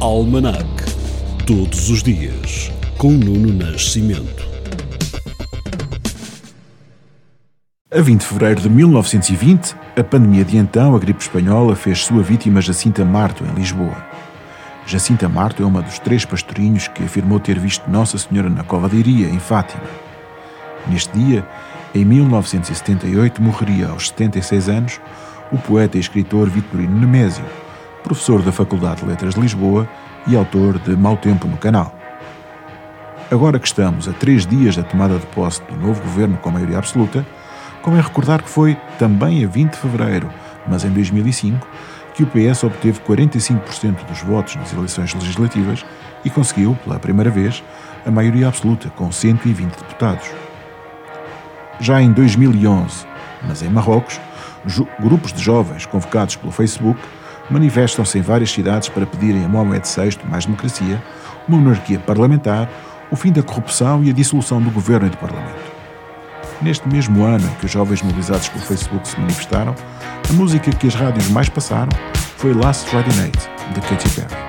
Almanac. Todos os dias, com Nuno Nascimento. A 20 de fevereiro de 1920, a pandemia de então, a gripe espanhola, fez sua vítima Jacinta Marto, em Lisboa. Jacinta Marto é uma dos três pastorinhos que afirmou ter visto Nossa Senhora na Cova de Iria, em Fátima. Neste dia, em 1978, morreria aos 76 anos o poeta e escritor Vitorino Nemésio, professor da Faculdade de Letras de Lisboa e autor de Mau Tempo no Canal. Agora que estamos a três dias da tomada de posse do novo governo com maioria absoluta, convém recordar que foi também a 20 de fevereiro, mas em 2005, que o PS obteve 45% dos votos nas eleições legislativas e conseguiu, pela primeira vez, a maioria absoluta, com 120 deputados. Já em 2011, mas em Marrocos, grupos de jovens convocados pelo Facebook manifestam-se em várias cidades para pedirem a Mohamed VI mais democracia, uma monarquia parlamentar, o fim da corrupção e a dissolução do governo e do parlamento. Neste mesmo ano em que os jovens mobilizados pelo Facebook se manifestaram, a música que as rádios mais passaram foi Last Friday Night, de Katy Perry.